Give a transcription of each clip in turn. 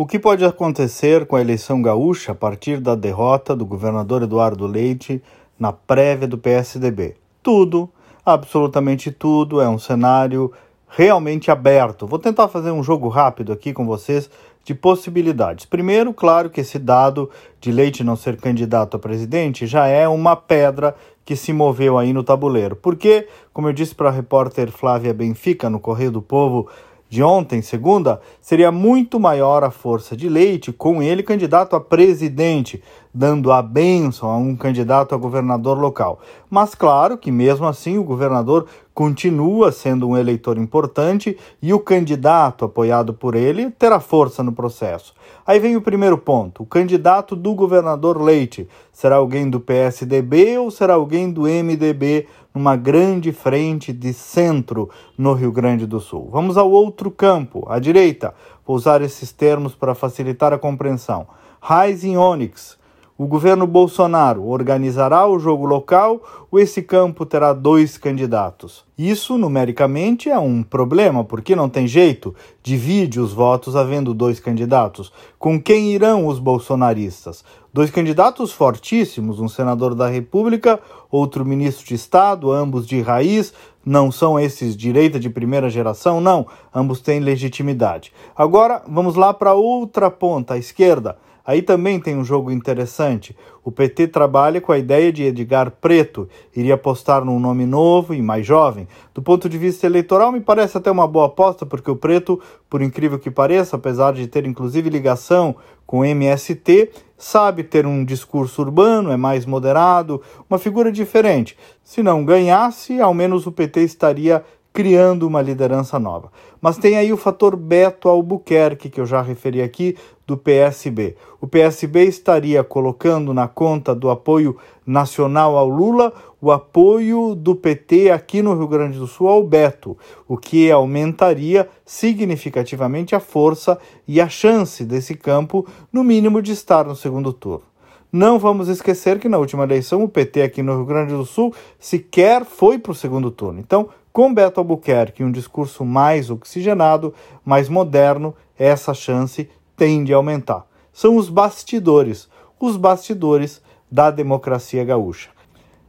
O que pode acontecer com a eleição gaúcha a partir da derrota do governador Eduardo Leite na prévia do PSDB? Tudo, absolutamente tudo, é um cenário realmente aberto. Vou tentar fazer um jogo rápido aqui com vocês de possibilidades. Primeiro, claro que esse dado de Leite não ser candidato a presidente já é uma pedra que se moveu aí no tabuleiro. Porque, como eu disse para a repórter Flávia Benfica no Correio do Povo de ontem, segunda, seria muito maior a força de Leite com ele candidato a presidente, dando a bênção a um candidato a governador local. Mas claro que mesmo assim o governador continua sendo um eleitor importante e o candidato apoiado por ele terá força no processo. Aí vem o primeiro ponto: o candidato do governador Leite será alguém do PSDB ou será alguém do MDB numa grande frente de centro no Rio Grande do Sul? Vamos ao outro campo, à direita. Vou usar esses termos para facilitar a compreensão. Rising Onyx, o governo Bolsonaro organizará o jogo local ou esse campo terá dois candidatos? Isso, numericamente, é um problema, porque não tem jeito, divide os votos havendo dois candidatos. Com quem irão os bolsonaristas? Dois candidatos fortíssimos, um senador da República, outro ministro de Estado, ambos de raiz, não são esses direita de primeira geração, não, ambos têm legitimidade. Agora, vamos lá para outra ponta, a esquerda. Aí também tem um jogo interessante. O PT trabalha com a ideia de Edgar Preto, iria apostar num nome novo e mais jovem. Do ponto de vista eleitoral, me parece até uma boa aposta, porque o Preto, por incrível que pareça, apesar de ter inclusive ligação com o MST, sabe ter um discurso urbano, é mais moderado, uma figura diferente. Se não ganhasse, ao menos o PT estaria criando uma liderança nova. Mas tem aí o fator Beto Albuquerque, que eu já referi aqui, do PSB. O PSB estaria colocando na conta do apoio nacional ao Lula o apoio do PT aqui no Rio Grande do Sul ao Beto, o que aumentaria significativamente a força e a chance desse campo, no mínimo, de estar no segundo turno. Não vamos esquecer que na última eleição o PT aqui no Rio Grande do Sul sequer foi para o segundo turno. Então, com Beto Albuquerque, um discurso mais oxigenado, mais moderno, essa chance tende a aumentar. São os bastidores, os bastidores da democracia gaúcha.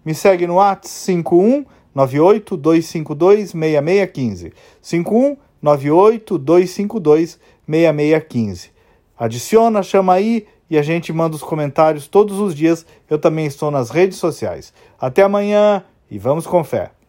Me segue no WhatsApp 51 98 252 6615. 51 98 252 6615. Adiciona, chama aí e a gente manda os comentários todos os dias. Eu também estou nas redes sociais. Até amanhã e vamos com fé.